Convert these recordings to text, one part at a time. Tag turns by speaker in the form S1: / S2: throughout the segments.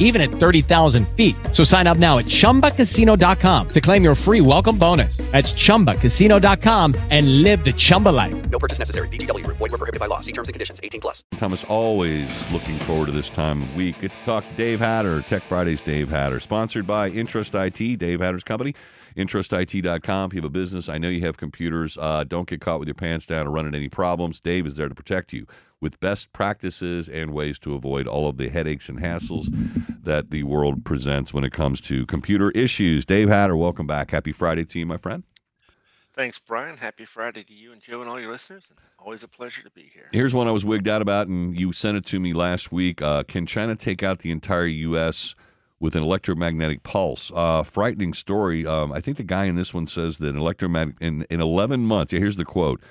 S1: even at 30,000 feet. So sign up now at chumbacasino.com to claim your free welcome bonus. That's chumbacasino.com and live the Chumba life.
S2: No purchase necessary. VGW Group. Void were prohibited by law. See terms and conditions. 18 plus.
S3: Thomas, always looking forward to this time of week. Get to talk to Dave Hatter, Tech Fridays Dave Hatter, sponsored by Intrust IT, Dave Hatter's company. IntrustIT.com. If you have a business, I know you have computers. Uh, don't get caught with your pants down or running any problems. Dave is there to protect you with best practices and ways to avoid all of the headaches and hassles that the world presents when it comes to computer issues. Dave Hatter, welcome back. Happy Friday to you, my friend.
S4: Thanks, Brian. Happy Friday to you and Joe and all your listeners. Always a pleasure to be here.
S3: Here's one I was wigged out about, and you sent it to me last week. Uh, can China take out the entire U.S.? with an electromagnetic pulse. Uh, frightening story. Um, I think the guy in this one says that electromagnetic in, in 11 months. Yeah, here's the quote.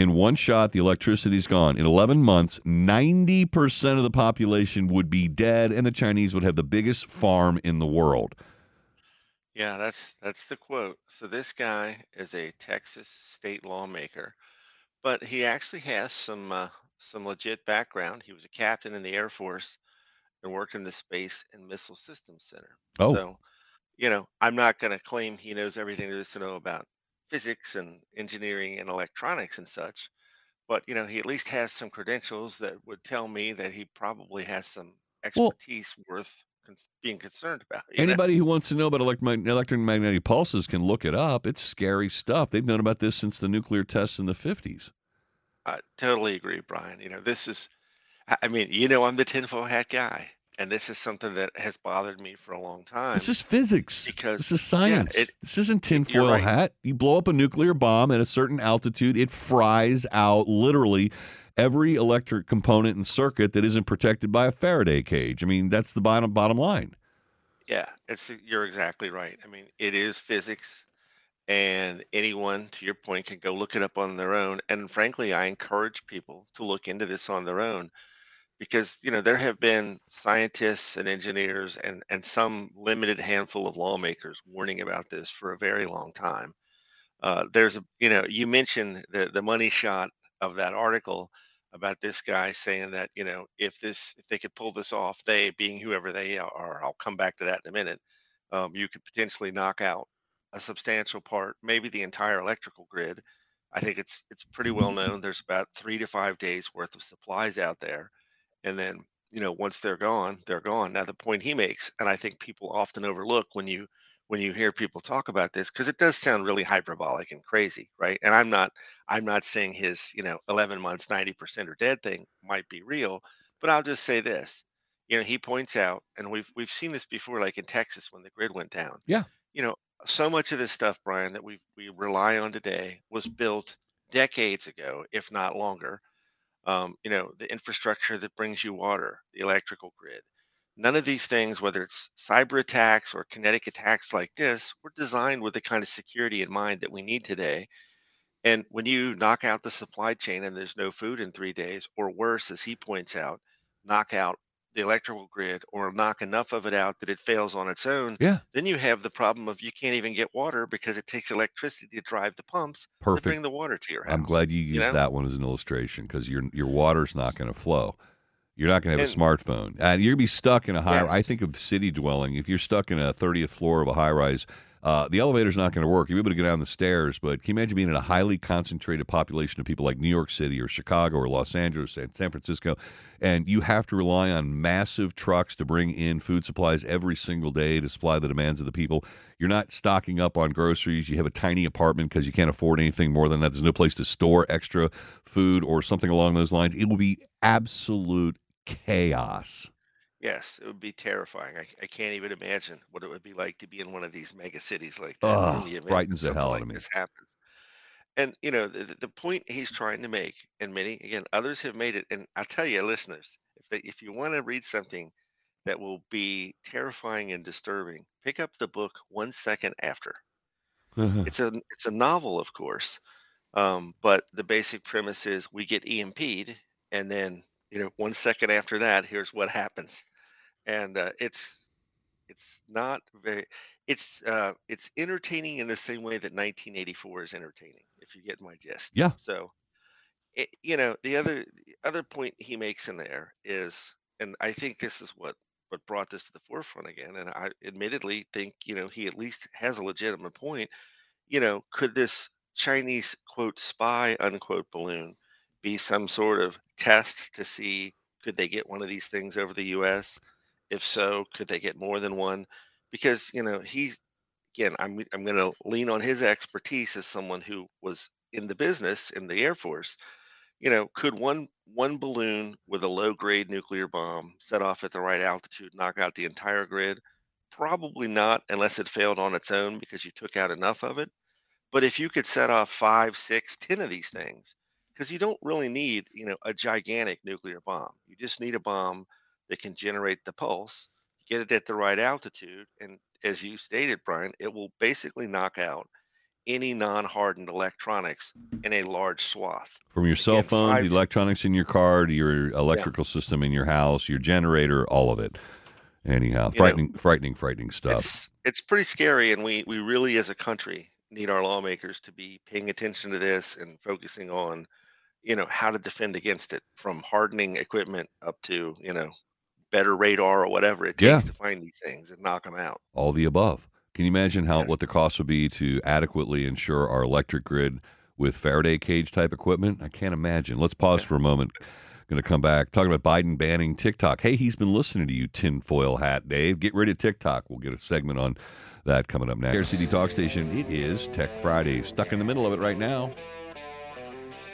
S3: In one shot, the electricity's gone. In 11 months, 90% of the population would be dead, and the Chinese would have the biggest farm in the world.
S4: Yeah, that's that's the quote. So this guy is a Texas state lawmaker, but he actually has some uh, some legit background. He was a captain in the Air Force and worked in the Space and Missile Systems Center.
S3: Oh.
S4: So, you know, I'm not going to claim he knows everything there is to know about physics and engineering and electronics and such, but you know, he at least has some credentials that would tell me that he probably has some
S3: Well,
S4: expertise worth cons- being concerned about. You know?
S3: anybody who wants to know about electromag- electromagnetic pulses can look it up. It's scary stuff. They've known about this since the nuclear tests in the 50s.
S4: I totally agree, Brian. You know, this is, I I mean, you know, I'm the tinfoil hat guy, and this is something that has bothered me for a long time.
S3: This is physics.
S4: because
S3: This is
S4: yeah,
S3: science.
S4: it
S3: this isn't tinfoil
S4: right.
S3: hat. You blow up a nuclear bomb at a certain altitude, it fries out literally every electric component and circuit that isn't protected by a Faraday cage. I mean, that's the bottom bottom line.
S4: Yeah, it's you're exactly right. I mean, it is physics, and anyone, to your point, can go look it up on their own. And frankly, I encourage people to look into this on their own because, you know, there have been scientists and engineers and and some limited handful of lawmakers warning about this for a very long time. Uh, there's a, you know, you mentioned the the money shot of that article about this guy saying that, you know, if this if they could pull this off, they being whoever they are, I'll come back to that in a minute. Um, you could potentially knock out a substantial part, maybe the entire electrical grid. I think it's it's pretty well known. There's about three to five days worth of supplies out there, and then you know once they're gone, they're gone. Now the point he makes, and I think people often overlook when you when you hear people talk about this, because it does sound really hyperbolic and crazy, right? And I'm not I'm not saying his you know 11 months, 90% are dead thing might be real, but I'll just say this. You know, he points out, and we've we've seen this before, like in Texas when the grid went down
S3: Yeah.
S4: you know, so much of this stuff, Brian, that we we rely on today was built decades ago, if not longer. Um, you know, the infrastructure that brings you water, the electrical grid. None of these things, whether it's cyber attacks or kinetic attacks like this, were designed with the kind of security in mind that we need today. And when you knock out the supply chain and there's no food in three days, or worse, as he points out, knock out the electrical grid or knock enough of it out that it fails on its own,
S3: Yeah.
S4: then you have the problem of you can't even get water because it takes electricity to drive the pumps
S3: Perfect.
S4: bring the water to your house.
S3: I'm glad you used
S4: you know?
S3: that one as an illustration because your your water's not going to flow. You're not going to have
S4: And-
S3: a smartphone, and you're going to be stuck in a high.
S4: Yes.
S3: I think of city dwelling. If you're stuck in a 30th floor of a high rise, uh, the elevator's not going to work. You'll be able to get down the stairs, but can you imagine being in a highly concentrated population of people like New York City or Chicago or Los Angeles and San Francisco, and you have to rely on massive trucks to bring in food supplies every single day to supply the demands of the people. You're not stocking up on groceries. You have a tiny apartment because you can't afford anything more than that. There's no place to store extra food or something along those lines. It will be absolute chaos.
S4: Yes, it would be terrifying. I, I can't even imagine what it would be like to be in one of these mega cities like that. In the event that
S3: frightens the
S4: something
S3: hell out
S4: like
S3: of me.
S4: This happens. And you know the, the the point he's trying to make, and many again others have made it. And I tell you, listeners, if they, if you want to read something that will be terrifying and disturbing, pick up the book One Second After. It's a it's a novel, of course, um, but the basic premise is we get EMP'd and then you know one second after that, here's what happens, and uh, it's it's not very it's uh, it's entertaining in the same way that 1984 is entertaining, if you get my gist.
S3: Yeah.
S4: So it, you know the other the other point he makes in there is and i think this is what what brought this to the forefront again and i admittedly think you know he at least has a legitimate point you know could this chinese quote spy unquote balloon be some sort of test to see could they get one of these things over the us if so could they get more than one because you know he's again i'm i'm going to lean on his expertise as someone who was in the business in the air force you know, could one one balloon with a low grade nuclear bomb set off at the right altitude knock out the entire grid? Probably not, unless it failed on its own because you took out enough of it. But if you could set off five, six, ten of these things, because you don't really need, you know, a gigantic nuclear bomb. You just need a bomb that can generate the pulse, get it at the right altitude, and as you stated, Brian, it will basically knock out any non-hardened electronics in a large swath.
S3: From your cell
S4: Again,
S3: phone,
S4: five-
S3: the electronics in your car, to your electrical system in your house, your generator, all of it. Anyhow,
S4: know,
S3: frightening, frightening, frightening stuff.
S4: It's it's pretty scary, and we we really, as a country, need our lawmakers to be paying attention to this and focusing on, you know, how to defend against it, from hardening equipment up to you know, better radar or whatever it takes
S3: Yeah.
S4: to find these things and knock them out.
S3: all the above. Can you imagine how
S4: Yes.
S3: what the cost would be to adequately ensure our electric grid with Faraday cage type equipment? I can't imagine. Let's pause for a moment. Going to come back talking about Biden banning TikTok. Hey, he's been listening to you, tinfoil hat Dave. Get rid of TikTok. We'll get a segment on that coming up next. Air City Talk Station. It is Tech Friday. Stuck in the middle of it right now.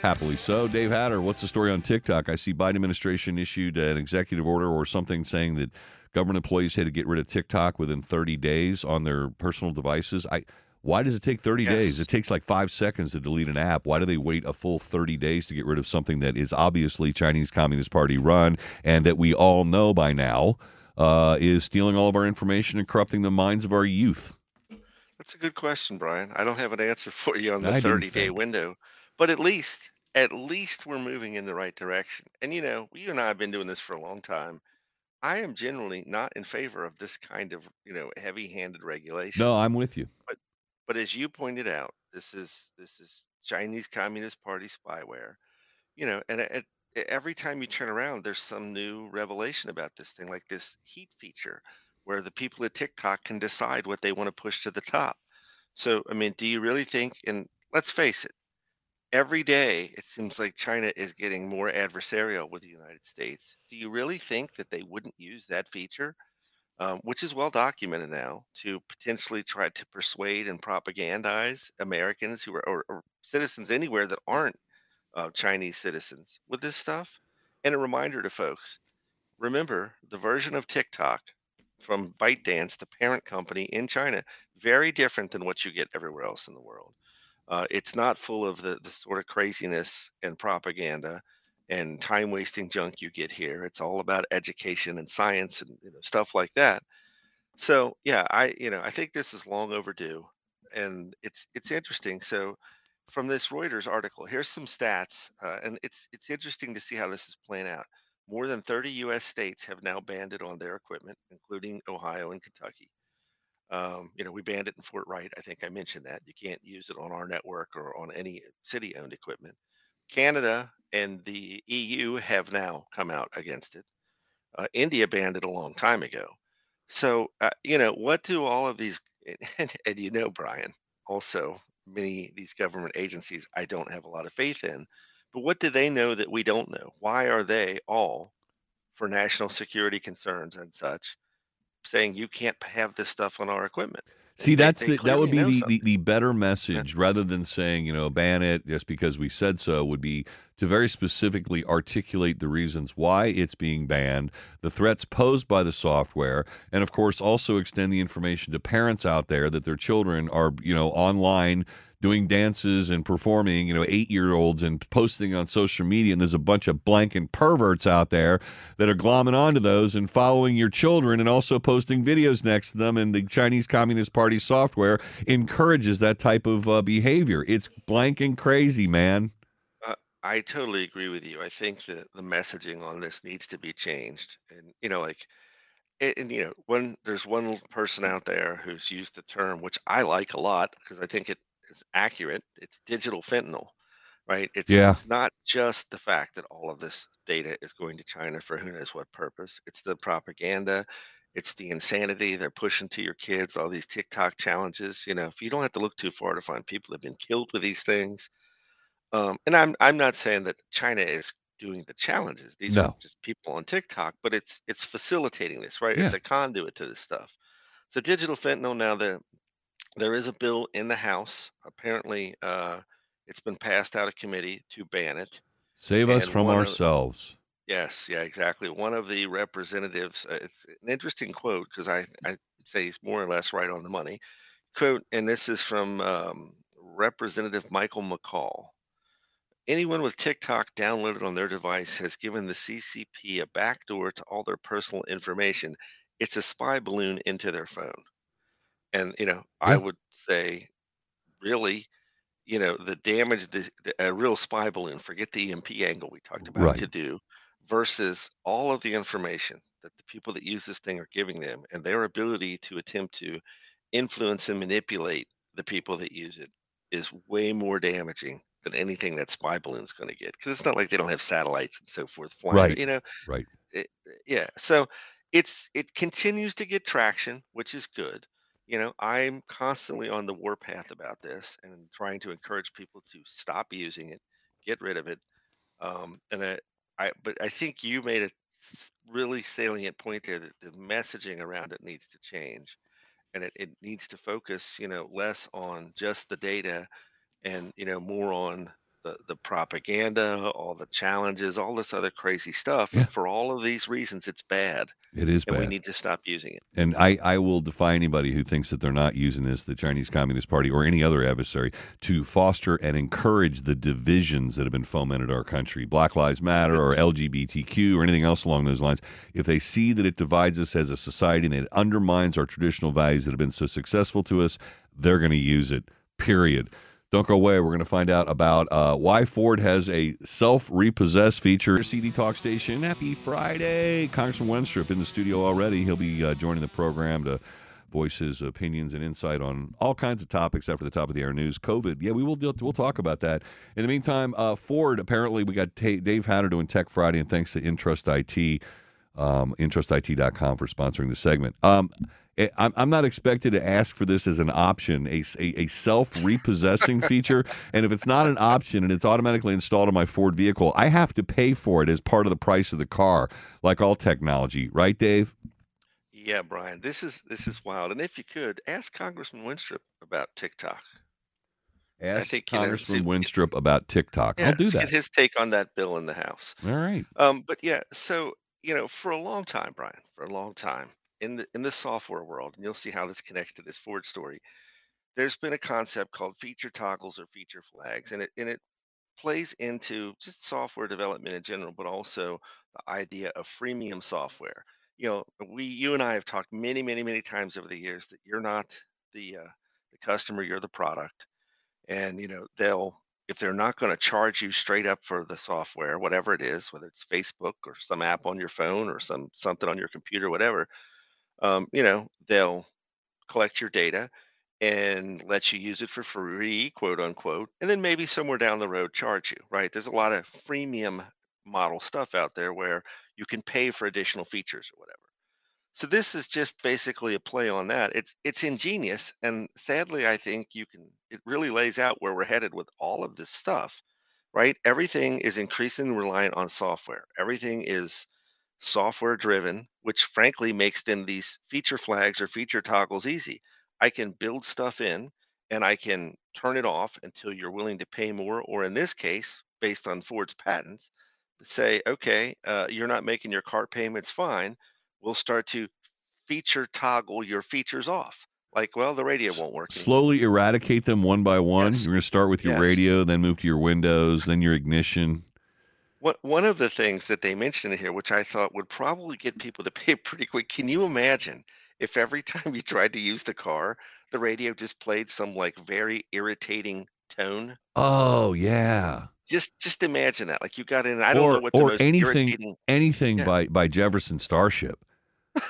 S3: Happily so. Dave Hatter, what's the story on TikTok? I see Biden administration issued an executive order or something saying that government employees had to get rid of TikTok within 30 days on their personal devices. I why does it take 30 days? It takes like 5 seconds to delete an app. Why do they wait a full 30 days to get rid of something that is obviously Chinese Communist Party run and that we all know by now uh, is stealing all of our information and corrupting the minds of our youth?
S4: That's a good question, Brian. I don't have an answer for you on the
S3: I
S4: 30 day window, but at least, at least we're moving in the right direction. And you know, you and I have been doing this for a long time. I am generally not in favor of this kind of, you know, heavy handed regulation.
S3: No, I'm with you.
S4: But but as you pointed out, this is this is Chinese Communist Party spyware. You know, and it, every time you turn around, there's some new revelation about this thing, like this heat feature, where the people at TikTok can decide what they want to push to the top. So, I mean, do you really think? And let's face it, every day it seems like China is getting more adversarial with the United States. Do you really think that they wouldn't use that feature? um, which is well documented now, to potentially try to persuade and propagandize Americans who are or, or citizens anywhere that aren't uh, Chinese citizens with this stuff. And a reminder to folks: remember the version of TikTok from ByteDance, the parent company in China, very different than what you get everywhere else in the world. Uh, it's not full of the, the sort of craziness and propaganda and time wasting junk you get here. It's all about education and science and you know, stuff like that. So yeah, I you know I think this is long overdue, and it's it's interesting. So from this Reuters article, here's some stats, uh, and it's it's interesting to see how this is playing out. More than 30 U.S. states have now banned it on their equipment, including Ohio and Kentucky. Um, you know, we banned it in Fort Wright. I think I mentioned that. You can't use it on our network or on any city-owned equipment. Canada and the EU have now come out against it. Uh, India banned it a long time ago. So, uh, you know, what do all of these, and, and you know, Brian, also many these government agencies I don't have a lot of faith in, but what do they know that we don't know? Why are they all, for national security concerns and such, saying you can't have this stuff on our equipment?
S3: See,
S4: They-
S3: that's
S4: they
S3: the, that would be the, the, the better message rather than saying, you know, ban it just because we said so, would be to very specifically articulate the reasons why it's being banned, the threats posed by the software, and of course also extend the information to parents out there that their children are, you know, online doing dances and performing, you know, eight year olds and posting on social media. And there's a bunch of blanking perverts out there that are glomming onto those and following your children and also posting videos next to them. And the Chinese Communist Party software encourages that type of uh, behavior. It's blank and crazy, man.
S4: I totally agree with you. I think that the messaging on this needs to be changed. And, you know, like, and, and, you know, when there's one person out there who's used the term, which I like a lot because I think it is accurate. It's digital fentanyl, right? It's
S3: Yeah.
S4: it's not just the fact that all of this data is going to China for who knows what purpose. It's the propaganda, it's the insanity they're pushing to your kids, all these TikTok challenges. You know, if you don't have to look too far to find people that have been killed with these things um, and I'm I'm not saying that China is doing the challenges. These are just people on TikTok, but it's it's facilitating this, right?
S3: Yeah.
S4: It's a conduit to this stuff. So digital fentanyl now the there is a bill in the House. Apparently, uh, it's been passed out of committee to ban it.
S3: Save us
S4: And
S3: from
S4: one of
S3: ourselves.
S4: yes, yeah, exactly. One of the representatives. Uh, it's an interesting quote because I I say he's more or less right on the money. Quote, and this is from um, Representative Michael McCaul. Anyone with TikTok downloaded on their device has given the CCP a backdoor to all their personal information. It's a spy balloon into their phone. And, you know, I would say, really, you know, the damage the, the a real spy balloon, forget the EMP angle we talked about,
S3: Right.
S4: could do versus all of the information that the people that use this thing are giving them and their ability to attempt to influence and manipulate the people that use it is way more damaging than anything that spy balloon's going to get because it's not like they don't have satellites and so forth flying
S3: Right.
S4: you know
S3: Right.
S4: it, yeah so it's it continues to get traction which is good you know i'm constantly on the warpath about this and trying to encourage people to stop using it get rid of it um and I, I but i think you made a really salient point there that the messaging around it needs to change and it, it needs to focus you know less on just the data and you know more on the the propaganda all the challenges all this other crazy stuff
S3: Yeah.
S4: for all of these reasons it's bad
S3: It is
S4: bad. we need to stop using it
S3: And I, I will defy anybody who thinks that they're not using this, the Chinese Communist Party or any other adversary, to foster and encourage the divisions that have been fomented in our country, Black Lives Matter or LGBTQ or anything else along those lines. If they see that it divides us as a society and it undermines our traditional values that have been so successful to us, they're going to use it, period. Don't go away. We're going to find out about uh, why Ford has a self repossessed feature. CD Talk Station. Happy Friday. Congressman Wenstrup in the studio already. He'll be uh, joining the program to voice his opinions and insight on all kinds of topics after the top of the air news. COVID. Yeah, we will deal, we'll talk about that. In the meantime, uh, Ford, apparently, we got Ta Dave Hatter doing Tech Friday, and thanks to Intrust IT, um, for sponsoring the segment. Um, I'm, I'm not expected to ask for this as an option, a, a, a self repossessing feature. And if it's not an option and it's automatically installed on my Ford vehicle, I have to pay for it as part of the price of the car, like all technology, right, Dave?
S4: yeah brian this is this is wild and if you could ask congressman Wenstrup about tiktok
S3: Ask
S4: think, you know,
S3: Congressman
S4: see-
S3: Wenstrup about TikTok.
S4: yeah
S3: I'll do that.
S4: get his take on that bill in the house
S3: All right.
S4: Um, but yeah, so you know, for a long time, Brian, for a long time in the in the software world, and you'll see how this connects to this Ford story. There's been a concept called feature toggles or feature flags, and it and it plays into just software development in general, but also the idea of freemium software. You know, we you and I have talked many, many, many times over the years that you're not the uh, the customer, you're the product and you know they'll if they're not going to charge you straight up for the software whatever it is whether it's facebook or some app on your phone or some something on your computer whatever um, you know they'll collect your data and let you use it for free quote unquote and then maybe somewhere down the road charge you right there's a lot of freemium model stuff out there where you can pay for additional features or whatever so this is just basically a play on that. It's it's ingenious, and sadly, I think you can. It really lays out where we're headed with all of this stuff, right? Everything is increasingly reliant on software. Everything is software driven, which frankly makes then these feature flags or feature toggles easy. I can build stuff in, and I can turn it off until you're willing to pay more, or in this case, based on Ford's patents, say, okay, uh, you're not making your car payments fine we'll start to feature toggle your features off. Like, well, the radio won't work. anymore.
S3: Slowly eradicate them one by one.
S4: Yes.
S3: You're going to start with your
S4: Yes.
S3: radio, then move to your windows, then your ignition.
S4: What one of the things that they mentioned here, which I thought would probably get people to pay pretty quick. Can you imagine if every time you tried to use the car, the radio just played some like very irritating tone?
S3: Oh, yeah.
S4: Just just imagine that. Like you got in. I don't
S3: or
S4: know what the
S3: or anything anything
S4: Yeah.
S3: by by Jefferson Starship.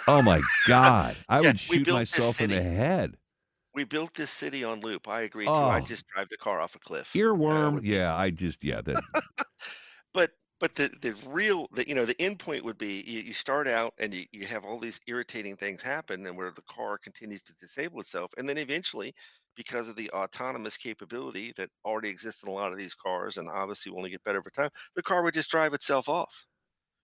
S3: Oh my God! I
S4: Yeah,
S3: would shoot myself in the head.
S4: We built this city on loop. I agree too. I
S3: Oh.
S4: just drive the car off a cliff.
S3: Earworm. Yeah, I just yeah that
S4: but but the the real the you know the end point would be you, you start out and you, you have all these irritating things happen and where the car continues to disable itself and then eventually because of the autonomous capability that already exists in a lot of these cars and obviously will only get better over time the car would just drive itself off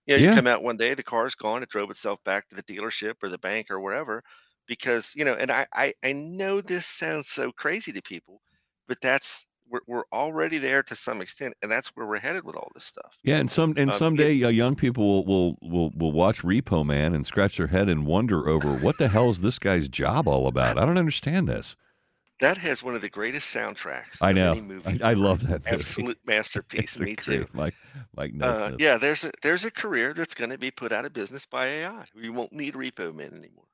S4: you know you
S3: Yeah.
S4: come out one day the car's gone it drove itself back to the dealership or the bank or wherever because you know and i i, I know this sounds so crazy to people but that's we're, we're already there to some extent and that's where we're headed with all this stuff
S3: yeah. And some and
S4: Um,
S3: someday uh, young people will, will will will watch Repo Man and scratch their head and wonder over what the hell is this guy's job all about? I don't understand this.
S4: That has one of the greatest soundtracks.
S3: I know.
S4: any movie
S3: I, I love that. movie.
S4: Absolute masterpiece. Me too.
S3: like like Mike
S4: Uh, yeah, there's a there's a career that's going to be put out of business by AI. We won't need repo men anymore.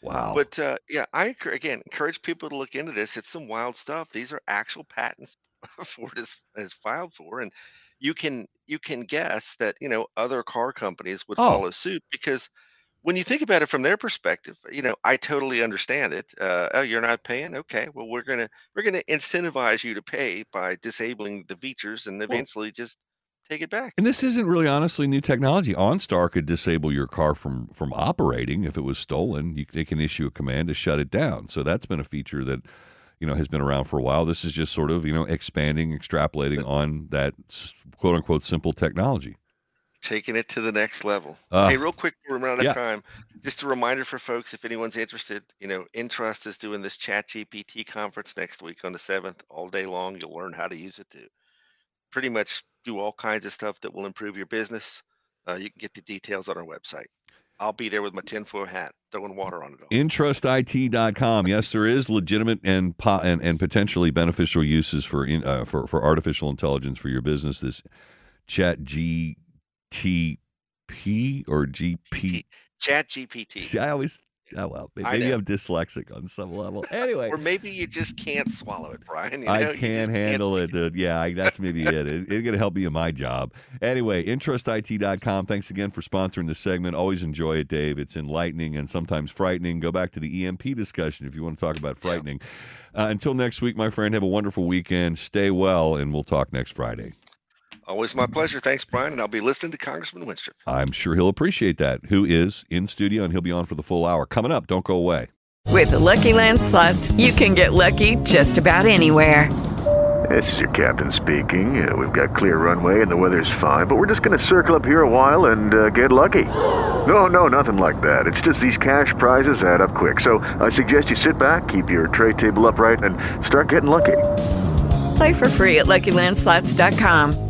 S3: Wow.
S4: But uh, yeah, I encour- again encourage people to look into this. It's some wild stuff. These are actual patents Ford has, has filed for, and you can you can guess that you know other car companies would
S3: Oh.
S4: follow suit because when you think about it from their perspective, you know I totally understand it. Uh, oh, you're not paying? Okay, well we're gonna we're gonna incentivize you to pay by disabling the features and eventually just take it back.
S3: And this isn't really honestly new technology. OnStar could disable your car from from operating if it was stolen. You, they can issue a command to shut it down. So that's been a feature that you know has been around for a while. This is just sort of you know expanding, extrapolating on that quote unquote simple technology.
S4: taking it to the next level.
S3: Uh,
S4: hey, real quick, we're running out
S3: yeah.
S4: of time. Just a reminder for folks, if anyone's interested, you know, Intrust is doing this Chat GPT conference next week on the seventh, all day long. You'll learn how to use it to pretty much do all kinds of stuff that will improve your business. Uh, you can get the details on our website. I'll be there with my tinfoil hat, throwing water on it all.
S3: Intrustit.com. Yes, there is legitimate and po- and, and potentially beneficial uses for in, uh, for for artificial intelligence for your business. This Chat GTP or GP.
S4: Chat GPT.
S3: See, I always oh well, maybe. I'm dyslexic on some level. Anyway,
S4: Or maybe you just can't swallow it, Brian. You know,
S3: I can't handle it. dude. Yeah, I, that's maybe it. it. It's going to help me in my job. Anyway, intrustit.com. Thanks again for sponsoring this segment. Always enjoy it, Dave. It's enlightening and sometimes frightening. Go back to the EMP discussion if you want to talk about frightening. Uh, until next week, my friend, have a wonderful weekend. Stay well, and we'll talk next Friday.
S4: Always my pleasure. Thanks, Brian. And I'll be listening to Congressman Wenstrup.
S3: I'm sure he'll appreciate that. Who is in studio, and he'll be on for the full hour. Coming up, don't go away.
S5: With the Lucky Land slots, you can get lucky just about anywhere.
S6: This is your captain speaking. Uh, we've got clear runway and the weather's fine, but we're just going to circle up here a while and uh, get lucky. No, no, nothing like that. It's just these cash prizes add up quick. So I suggest you sit back, keep your tray table upright, and start getting lucky.
S5: Play for free at LuckyLandSlots.com.